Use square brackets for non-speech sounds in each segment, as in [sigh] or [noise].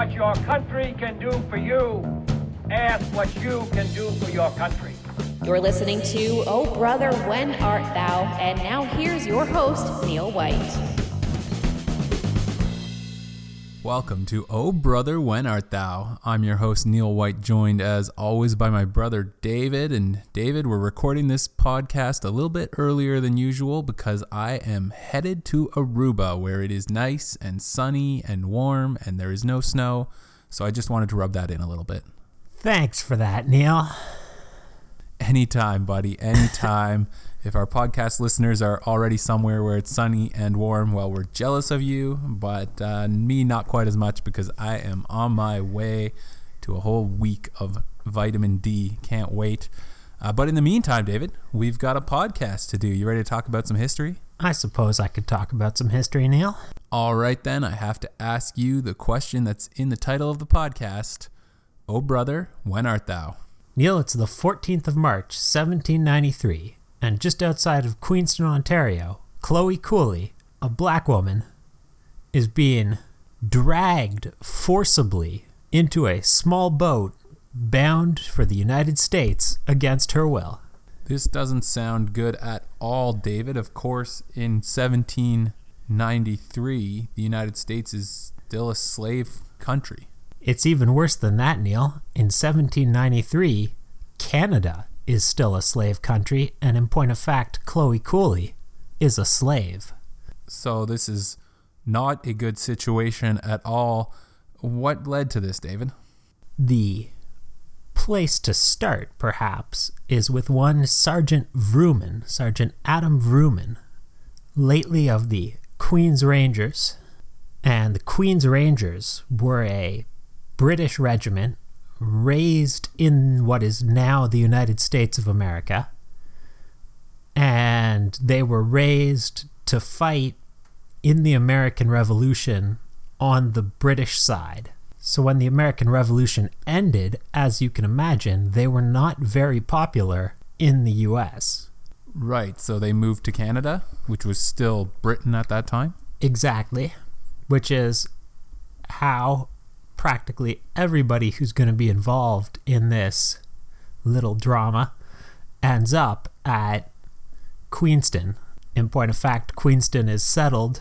what your country can do for you. Ask what you can do for your country. You're listening to Oh Brother, When Art Thou? And now here's your host, Neil White. Welcome to Oh Brother, When Art Thou? I'm your host, Neil White, joined as always by my brother David. And David, we're recording this podcast a little bit earlier than usual because I am headed to Aruba where it is nice and sunny and warm and there is no snow. So I just wanted to rub that in a little bit. Thanks for that, Neil. Anytime, buddy, anytime. [laughs] If our podcast listeners are already somewhere where it's sunny and warm, well, we're jealous of you, but uh, me not quite as much because I am on my way to a whole week of vitamin D. Can't wait. Uh, but in the meantime, David, we've got a podcast to do. You ready to talk about some history? I suppose I could talk about some history, Neil. All right, then. I have to ask you the question that's in the title of the podcast Oh, brother, when art thou? Neil, it's the 14th of March, 1793 and just outside of Queenston, Ontario, Chloe Cooley, a black woman, is being dragged forcibly into a small boat bound for the United States against her will. This doesn't sound good at all, David. Of course, in 1793, the United States is still a slave country. It's even worse than that, Neil. In 1793, Canada is still a slave country, and in point of fact, Chloe Cooley is a slave. So this is not a good situation at all. What led to this, David? The place to start, perhaps, is with one Sergeant Vrooman, Sergeant Adam Vrooman, lately of the Queen's Rangers. And the Queen's Rangers were a British regiment raised in what is now the United States of America. And they were raised to fight in the American Revolution on the British side. So when the American Revolution ended, as you can imagine, they were not very popular in the US. Right, so they moved to Canada, which was still Britain at that time? Exactly, which is how practically everybody who's going to be involved in this little drama ends up at Queenston. In point of fact, Queenston is settled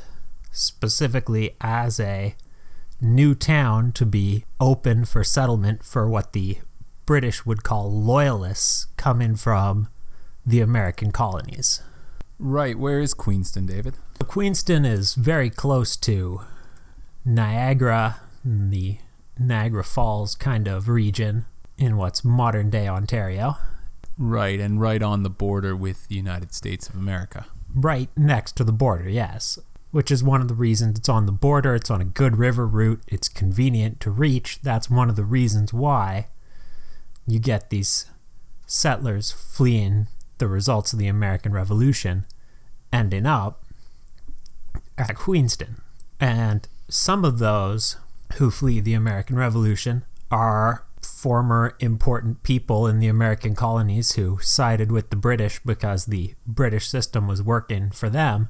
specifically as a new town to be open for settlement for what the British would call loyalists coming from the American colonies. Right, where is Queenston, David? Queenston is very close to Niagara, the Niagara Falls kind of region in what's modern day Ontario. Right, and right on the border with the United States of America. Right next to the border, yes. Which is one of the reasons it's on the border, it's on a good river route, it's convenient to reach. That's one of the reasons why you get these settlers fleeing the results of the American Revolution ending up at Queenston. And some of those who flee the American Revolution are former important people in the American colonies who sided with the British because the British system was working for them.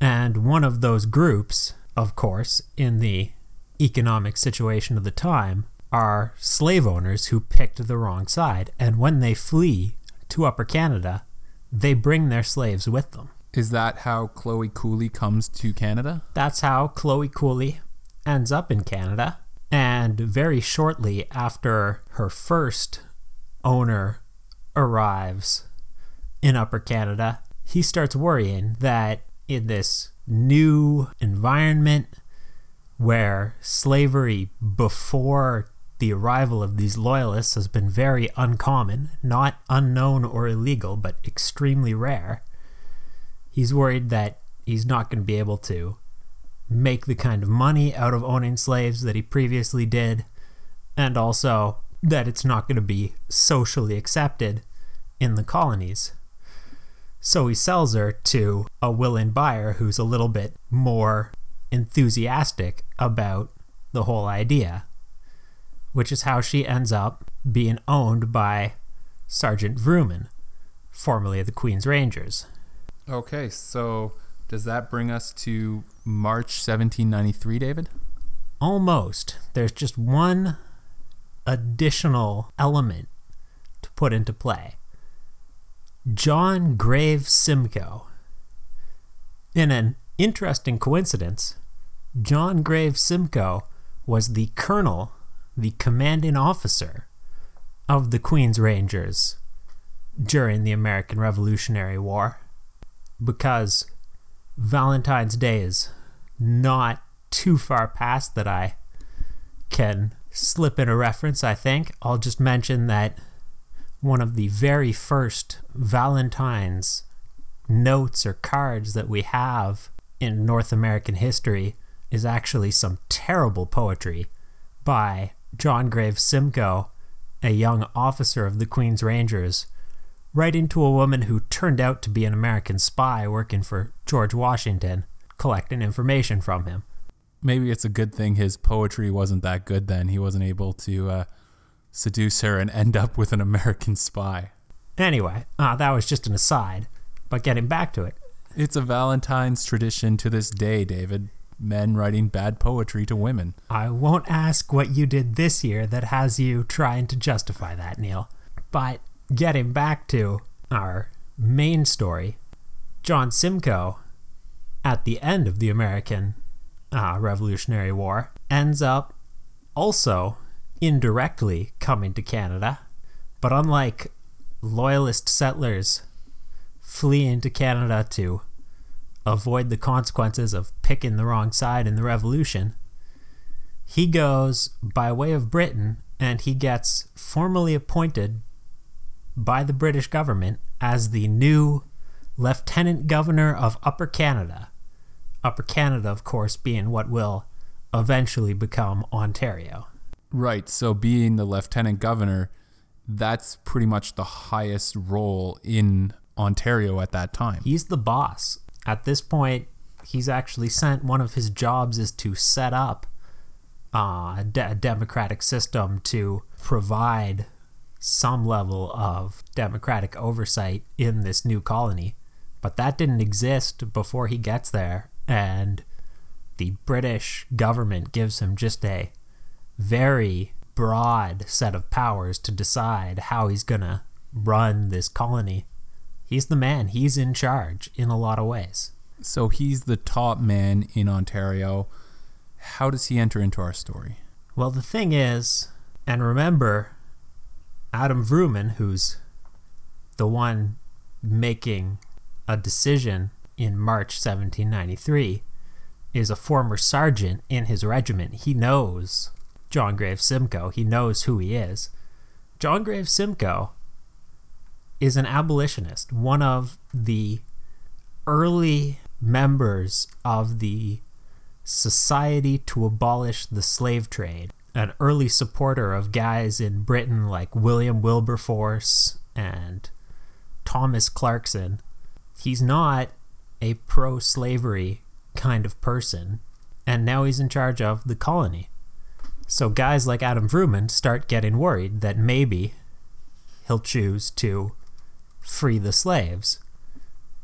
And one of those groups, of course, in the economic situation of the time, are slave owners who picked the wrong side. And when they flee to Upper Canada, they bring their slaves with them. Is that how Chloe Cooley comes to Canada? That's how Chloe Cooley ends up in Canada. And very shortly after her first owner arrives in Upper Canada, he starts worrying that in this new environment where slavery before the arrival of these loyalists has been very uncommon, not unknown or illegal, but extremely rare, he's worried that he's not going to be able to make the kind of money out of owning slaves that he previously did, and also that it's not going to be socially accepted in the colonies. So he sells her to a willing buyer who's a little bit more enthusiastic about the whole idea, which is how she ends up being owned by Sergeant Vrooman, formerly of the Queen's Rangers. Okay, so does that bring us to March 1793, David? almost. There's just one additional element to put into play. John Graves Simcoe. In an interesting coincidence, John Graves Simcoe was the colonel, the commanding officer of the Queen's Rangers during the American Revolutionary War. Because Valentine's Day is not too far past that I can slip in a reference, I think. I'll just mention that one of the very first Valentine's notes or cards that we have in North American history is actually some terrible poetry by John Graves Simcoe, a young officer of the Queen's Rangers, writing to a woman who turned out to be an American spy working for George Washington, collecting information from him. Maybe it's a good thing his poetry wasn't that good then. He wasn't able to uh, seduce her and end up with an American spy. Anyway, uh, that was just an aside, but getting back to it. It's a Valentine's tradition to this day, David. Men writing bad poetry to women. I won't ask what you did this year that has you trying to justify that, Neil. But getting back to our main story, John Simcoe, at the end of the American uh, Revolutionary War, ends up also indirectly coming to Canada. But unlike loyalist settlers fleeing to Canada to avoid the consequences of picking the wrong side in the revolution, he goes by way of Britain and he gets formally appointed by the British government as the new Lieutenant Governor of Upper Canada. Upper Canada, of course, being what will eventually become Ontario. Right. So being the lieutenant governor, that's pretty much the highest role in Ontario at that time. He's the boss. At this point, he's actually sent one of his jobs is to set up uh, a, de- a democratic system to provide some level of democratic oversight in this new colony. But that didn't exist before he gets there, and the British government gives him just a very broad set of powers to decide how he's to run this colony. He's the man, he's in charge in a lot of ways. So he's the top man in Ontario. How does he enter into our story? Well, the thing is, and remember, Adam Vrooman, who's the one making a decision in March 1793, is a former sergeant in his regiment. He knows John Graves Simcoe. He knows who he is. John Graves Simcoe is an abolitionist, one of the early members of the Society to Abolish the Slave Trade, an early supporter of guys in Britain like William Wilberforce and Thomas Clarkson. He's not a pro slavery kind of person, and now he's in charge of the colony. So guys like Adam Vrooman start getting worried that maybe he'll choose to free the slaves,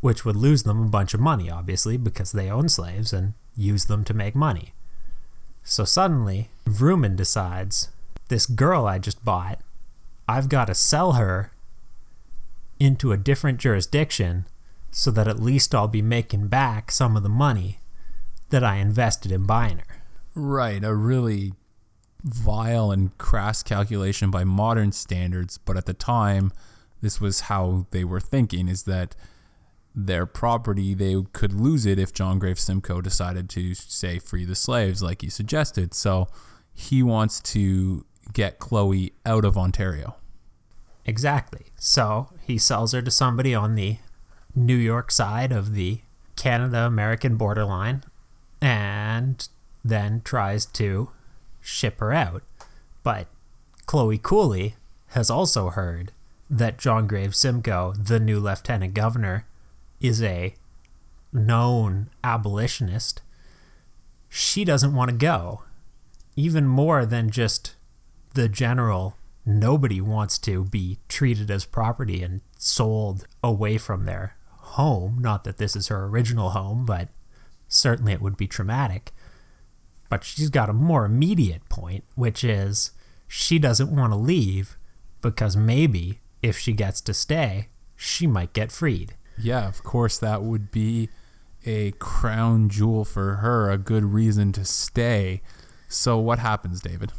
which would lose them a bunch of money, obviously, because they own slaves and use them to make money. So suddenly, Vrooman decides this girl I just bought, I've got to sell her into a different jurisdiction so that at least I'll be making back some of the money that I invested in buying her. Right, a really vile and crass calculation by modern standards, but at the time, this was how they were thinking is that their property, they could lose it if John Graves Simcoe decided to, say, free the slaves, like you suggested. So he wants to get Chloe out of Ontario. Exactly. So he sells her to somebody on the New York side of the Canada American borderline and then tries to ship her out. But Chloe Cooley has also heard that John Graves Simcoe, the new lieutenant governor, is a known abolitionist. She doesn't want to go. Even more than just the general, nobody wants to be treated as property and sold away from their home. Not that this is her original home, but certainly it would be traumatic. But she's got a more immediate point, which is she doesn't want to leave because maybe if she gets to stay, she might get freed. Yeah, of course, that would be a crown jewel for her, a good reason to stay. So, what happens, David?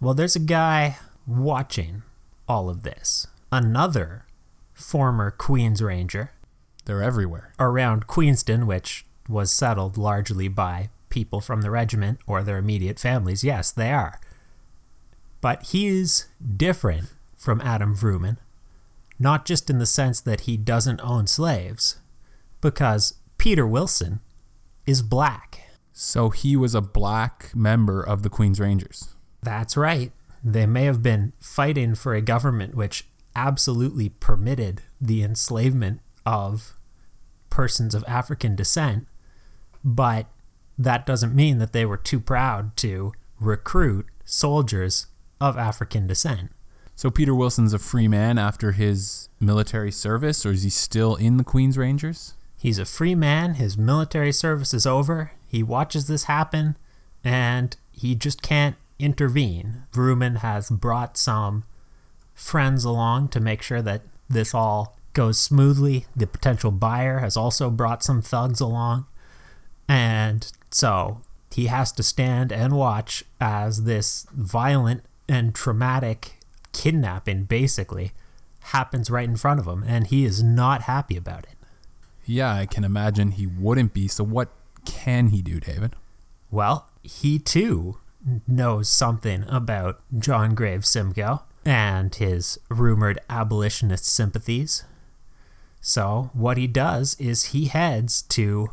Well, there's a guy watching all of this. Another former Queen's Ranger They're everywhere. around Queenston, which was settled largely by people from the regiment or their immediate families. Yes, they are. But he's different from Adam Vrooman, not just in the sense that he doesn't own slaves, because Peter Wilson is black. So, he was a black member of the Queen's Rangers. That's right. They may have been fighting for a government which absolutely permitted the enslavement of persons of African descent, but that doesn't mean that they were too proud to recruit soldiers of African descent. So, Peter Wilson's a free man after his military service, or is he still in the Queen's Rangers? He's a free man, his military service is over, he watches this happen, and he just can't intervene. Vrooman has brought some friends along to make sure that this all goes smoothly. The potential buyer has also brought some thugs along. And so he has to stand and watch as this violent and traumatic kidnapping basically happens right in front of him. And he is not happy about it. Yeah, I can imagine he wouldn't be. So, what can he do, David? Well, he too knows something about John Graves Simcoe and his rumored abolitionist sympathies. So, what he does is he heads to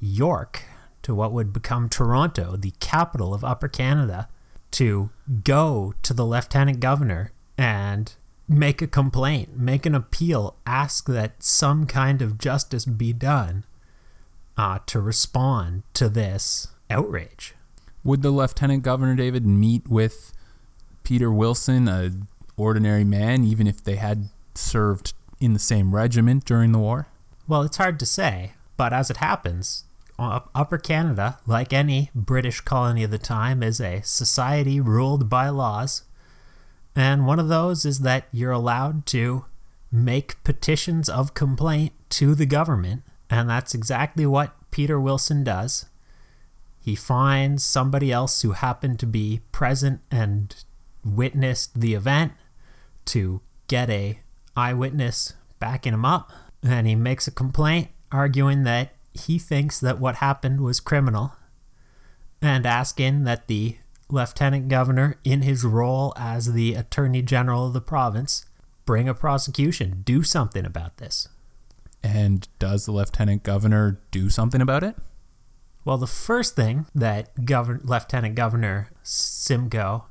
York, to what would become Toronto, the capital of Upper Canada, to go to the lieutenant governor and make a complaint, make an appeal, ask that some kind of justice be done uh, to respond to this outrage. Would the Lieutenant Governor, David, meet with Peter Wilson, a ordinary man, even if they had served in the same regiment during the war? Well, it's hard to say, but as it happens, Upper Canada, like any British colony of the time, is a society ruled by laws. And one of those is that you're allowed to make petitions of complaint to the government. And that's exactly what Peter Wilson does. He finds somebody else who happened to be present and witnessed the event to get a eyewitness backing him up and he makes a complaint arguing that he thinks that what happened was criminal and asking that the lieutenant governor in his role as the attorney general of the province bring a prosecution do something about this And does the Lieutenant Governor do something about it? Well, the first thing that Govern- Lieutenant Governor Simcoe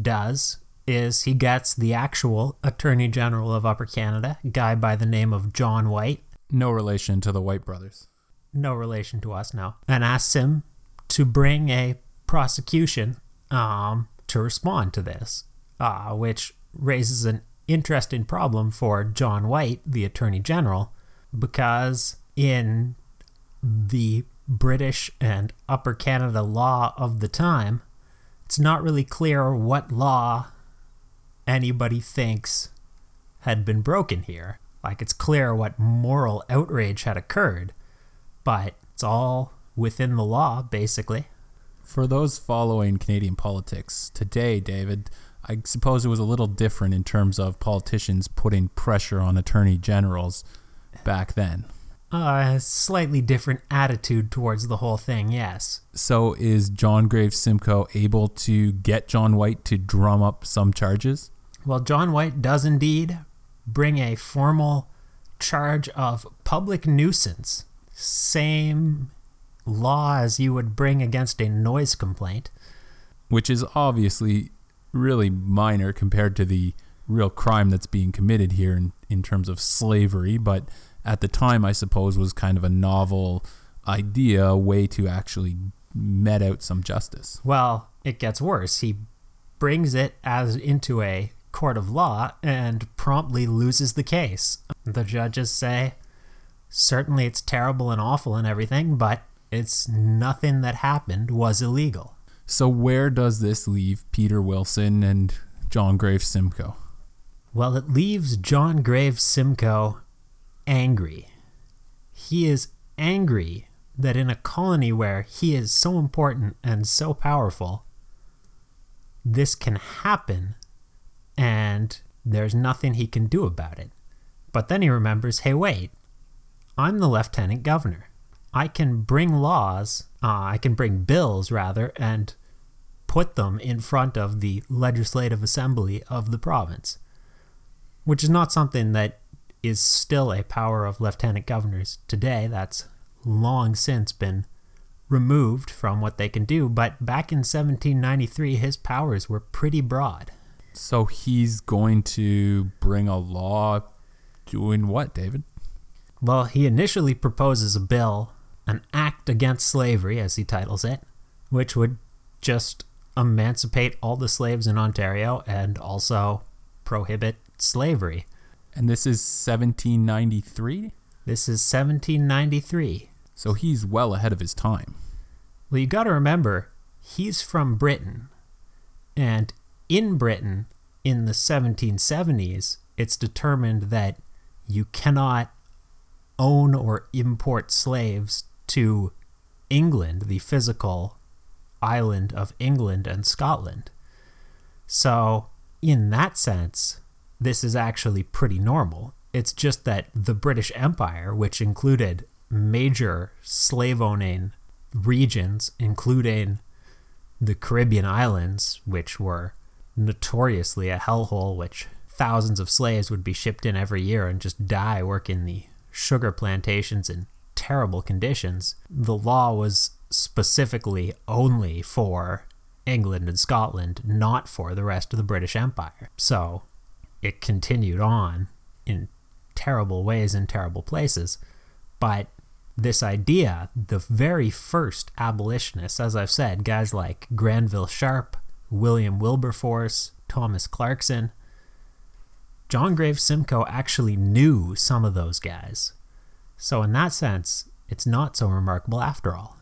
does is he gets the actual Attorney General of Upper Canada, a guy by the name of John White, No relation to the White brothers. no relation to us now, and asks him to bring a prosecution um, to respond to this, uh, which raises an interesting problem for John White, the Attorney General, because in the British and Upper Canada law of the time, it's not really clear what law anybody thinks had been broken here. Like it's clear what moral outrage had occurred, but it's all within the law, basically. For those following Canadian politics today, David, I suppose it was a little different in terms of politicians putting pressure on attorney generals back then. A slightly different attitude towards the whole thing, yes. So is John Graves Simcoe able to get John White to drum up some charges? Well, John White does indeed bring a formal charge of public nuisance. Same law as you would bring against a noise complaint. Which is obviously really minor compared to the real crime that's being committed here in, in terms of slavery, but at the time, I suppose, was kind of a novel idea, a way to actually met out some justice. Well, it gets worse. He brings it as into a court of law and promptly loses the case. The judges say, certainly it's terrible and awful and everything, but It's nothing that happened was illegal. So where does this leave Peter Wilson and John Graves Simcoe? Well, it leaves John Graves Simcoe angry. He is angry that in a colony where he is so important and so powerful, this can happen and there's nothing he can do about it. But then he remembers hey, wait, I'm the lieutenant governor. I can bring laws, uh, I can bring bills rather, and put them in front of the legislative assembly of the province, which is not something that is still a power of lieutenant governors today. That's long since been removed from what they can do. But back in 1793, his powers were pretty broad. So he's going to bring a law doing what, David? Well, he initially proposes a bill, an act against slavery, as he titles it, which would just emancipate all the slaves in Ontario and also prohibit slavery. And this is 1793? This is 1793. So he's well ahead of his time. Well, you got to remember, he's from Britain. And in Britain, in the 1770s, it's determined that you cannot own or import slaves to England, the physical island of England and Scotland. So, in that sense, this is actually pretty normal. It's just that the British Empire, which included major slave owning regions, including the Caribbean islands, which were notoriously a hellhole, which thousands of slaves would be shipped in every year and just die working the sugar plantations in terrible conditions. The law was specifically only for England and Scotland, not for the rest of the British Empire. So it continued on in terrible ways in terrible places. But this idea, the very first abolitionists, as I've said, guys like Granville Sharp, William Wilberforce, Thomas Clarkson, John Graves Simcoe actually knew some of those guys. So, in that sense, it's not so remarkable after all.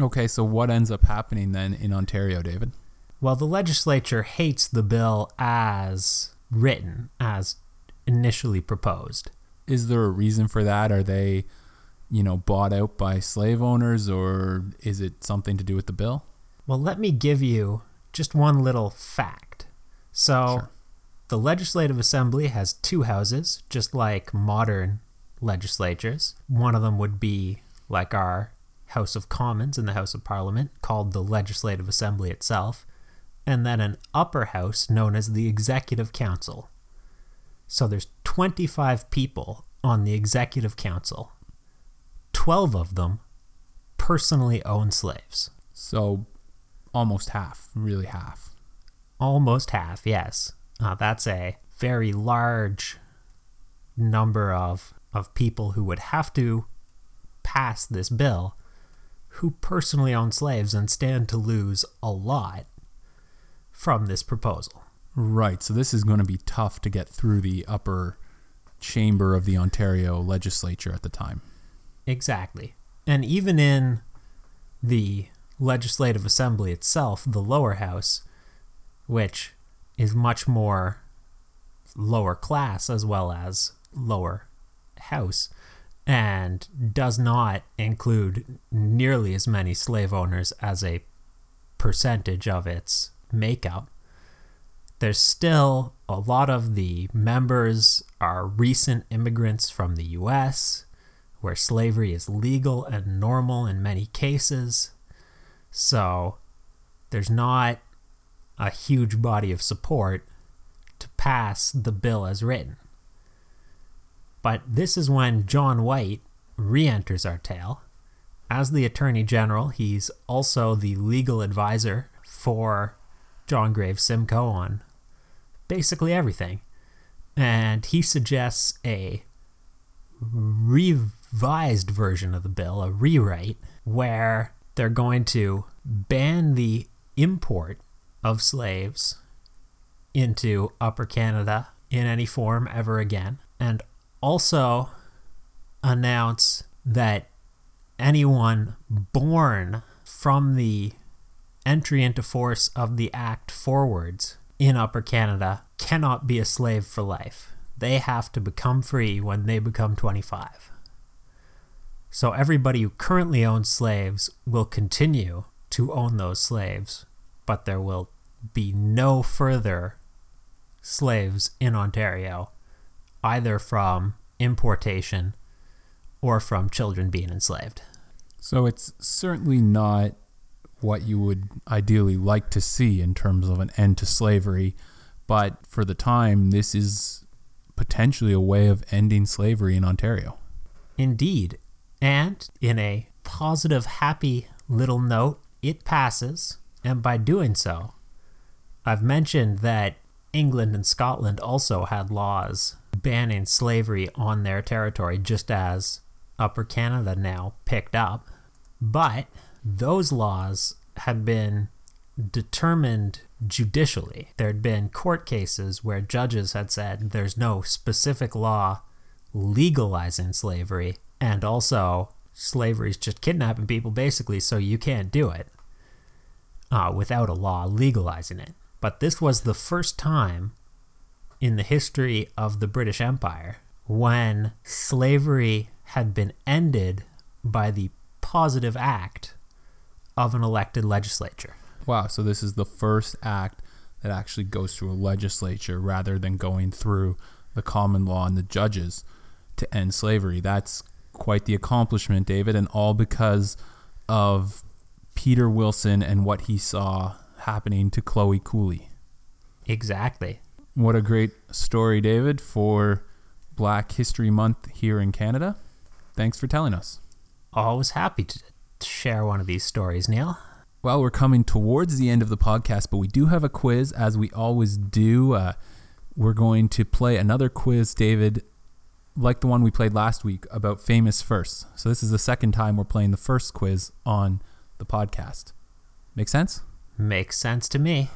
Okay, so what ends up happening then in Ontario, David? Well, the legislature hates the bill as written, as initially proposed. Is there a reason for that? Are they, you know, bought out by slave owners or is it something to do with the bill? Well, let me give you just one little fact. So, Sure. the Legislative Assembly has two houses, just like modern legislatures. One of them would be like our House of Commons in the House of Parliament, called the Legislative Assembly itself, and then an upper house known as the Executive Council. So there's 25 people on the Executive Council. 12 of them personally own slaves. So almost half, really half. Almost half, yes. Uh, that's a very large number of, of people who would have to pass this bill who personally own slaves and stand to lose a lot from this proposal. Right. So this is going to be tough to get through the upper chamber of the Ontario legislature at the time. Exactly. And even in the Legislative Assembly itself, the lower house, which is much more lower class as well as lower house, and does not include nearly as many slave owners as a percentage of its makeup. There's still a lot of the members are recent immigrants from the US, where slavery is legal and normal in many cases. So there's not a huge body of support to pass the bill as written. But this is when John White re enters our tale. As the Attorney General, he's also the legal advisor for John Graves Simcoe on basically everything. And he suggests a revised version of the bill, a rewrite, where they're going to ban the import of slaves into Upper Canada in any form ever again, and also announce that anyone born from the entry into force of the act forwards in Upper Canada cannot be a slave for life. They have to become free when they become 25. So everybody who currently owns slaves will continue to own those slaves, but there will be no further slaves in Ontario, either from importation or from children being enslaved. So it's certainly not what you would ideally like to see in terms of an end to slavery, but for the time, this is potentially a way of ending slavery in Ontario. Indeed. And in a positive, happy little note, it passes, and by doing so, I've mentioned that England and Scotland also had laws banning slavery on their territory, just as Upper Canada now picked up. But those laws had been determined judicially. There had been court cases where judges had said there's no specific law legalizing slavery, and also slavery is just kidnapping people basically, so you can't do it uh, without a law legalizing it. But this was the first time in the history of the British Empire when slavery had been ended by the positive act of an elected legislature. Wow, so this is the first act that actually goes through a legislature rather than going through the common law and the judges to end slavery. That's quite the accomplishment, David, and all because of Peter Wilson and what he saw happening to Chloe Cooley. Exactly. What a great story, David, for Black History Month here in Canada. Thanks for telling us. Always happy to share one of these stories, Neil. Well, we're coming towards the end of the podcast, but we do have a quiz, as we always do. Uh, we're going to play another quiz, David, like the one we played last week about famous firsts. So this is the second time we're playing the first quiz on the podcast. Make sense? Makes sense to me.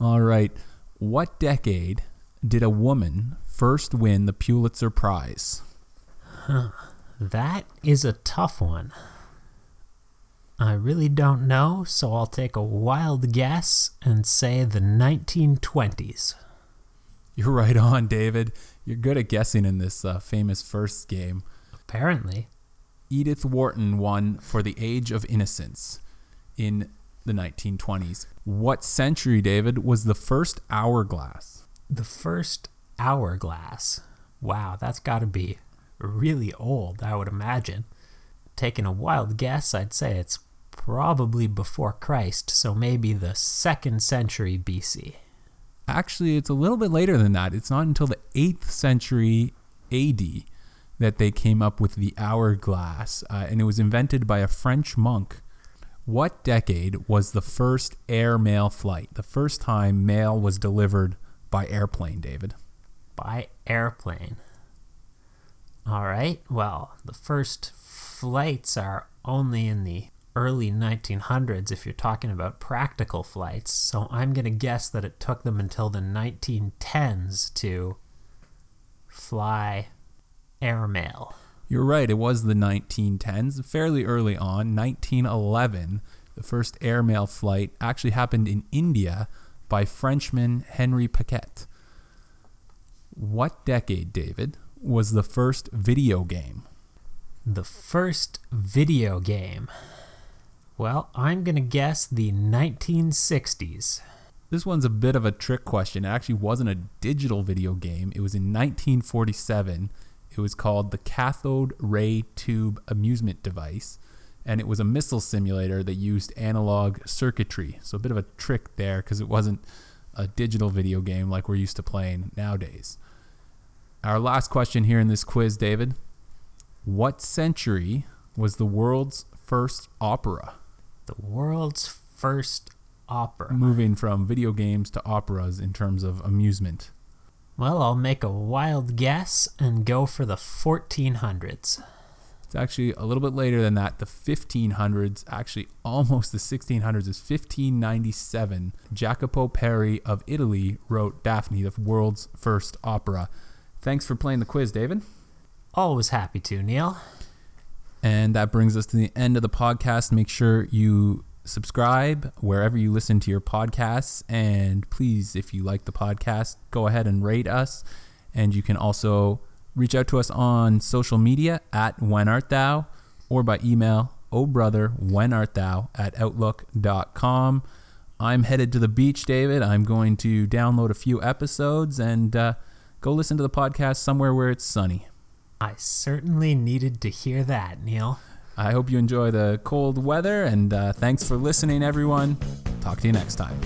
All right. What decade did a woman first win the Pulitzer Prize? Huh. That is a tough one. I really don't know, so I'll take a wild guess and say the 1920s. You're right on, David. You're good at guessing in this uh, famous first game. Apparently. Edith Wharton won for the Age of Innocence in the 1920s. What century, David, was the first hourglass? The first hourglass. Wow, that's got to be really old, I would imagine. Taking a wild guess, I'd say it's probably before Christ, so maybe the second century BC. Actually, it's a little bit later than that. It's not until the 8th century AD that they came up with the hourglass, uh, and it was invented by a French monk. What decade was the first air mail flight? The first time mail was delivered by airplane, David? By airplane. All right, well, the first flights are only in the early 1900s if you're talking about practical flights, so I'm going to guess that it took them until the 1910s to fly airmail. You're right, it was the 1910s, fairly early on. 1911, the first airmail flight actually happened in India by Frenchman Henri Pequet. What decade, David, was the first video game? The first video game. Well, I'm going to guess the 1960s. This one's a bit of a trick question. It actually wasn't a digital video game. It was in 1947. It was called the Cathode Ray Tube Amusement Device, and it was a missile simulator that used analog circuitry. So a bit of a trick there because it wasn't a digital video game like we're used to playing nowadays. Our last question here in this quiz, David. What century was the world's first opera? The world's first opera. Moving from video games to operas in terms of amusement. Well, I'll make a wild guess and go for the 1400s. It's actually a little bit later than that. The 1500s, actually almost the 1600s, is 1597. Jacopo Peri of Italy wrote Daphne, the world's first opera. Thanks for playing the quiz, David. Always happy to, Neil. And that brings us to the end of the podcast. Make sure you subscribe wherever you listen to your podcasts. And please, if you like the podcast, go ahead and rate us. And you can also reach out to us on social media at When Art Thou or by email, oh brother, when art thou at outlook.com. I'm headed to the beach, David. I'm going to download a few episodes and uh, go listen to the podcast somewhere where it's sunny. I certainly needed to hear that, Neil. I hope you enjoy the cold weather and uh, thanks for listening, everyone. Talk to you next time.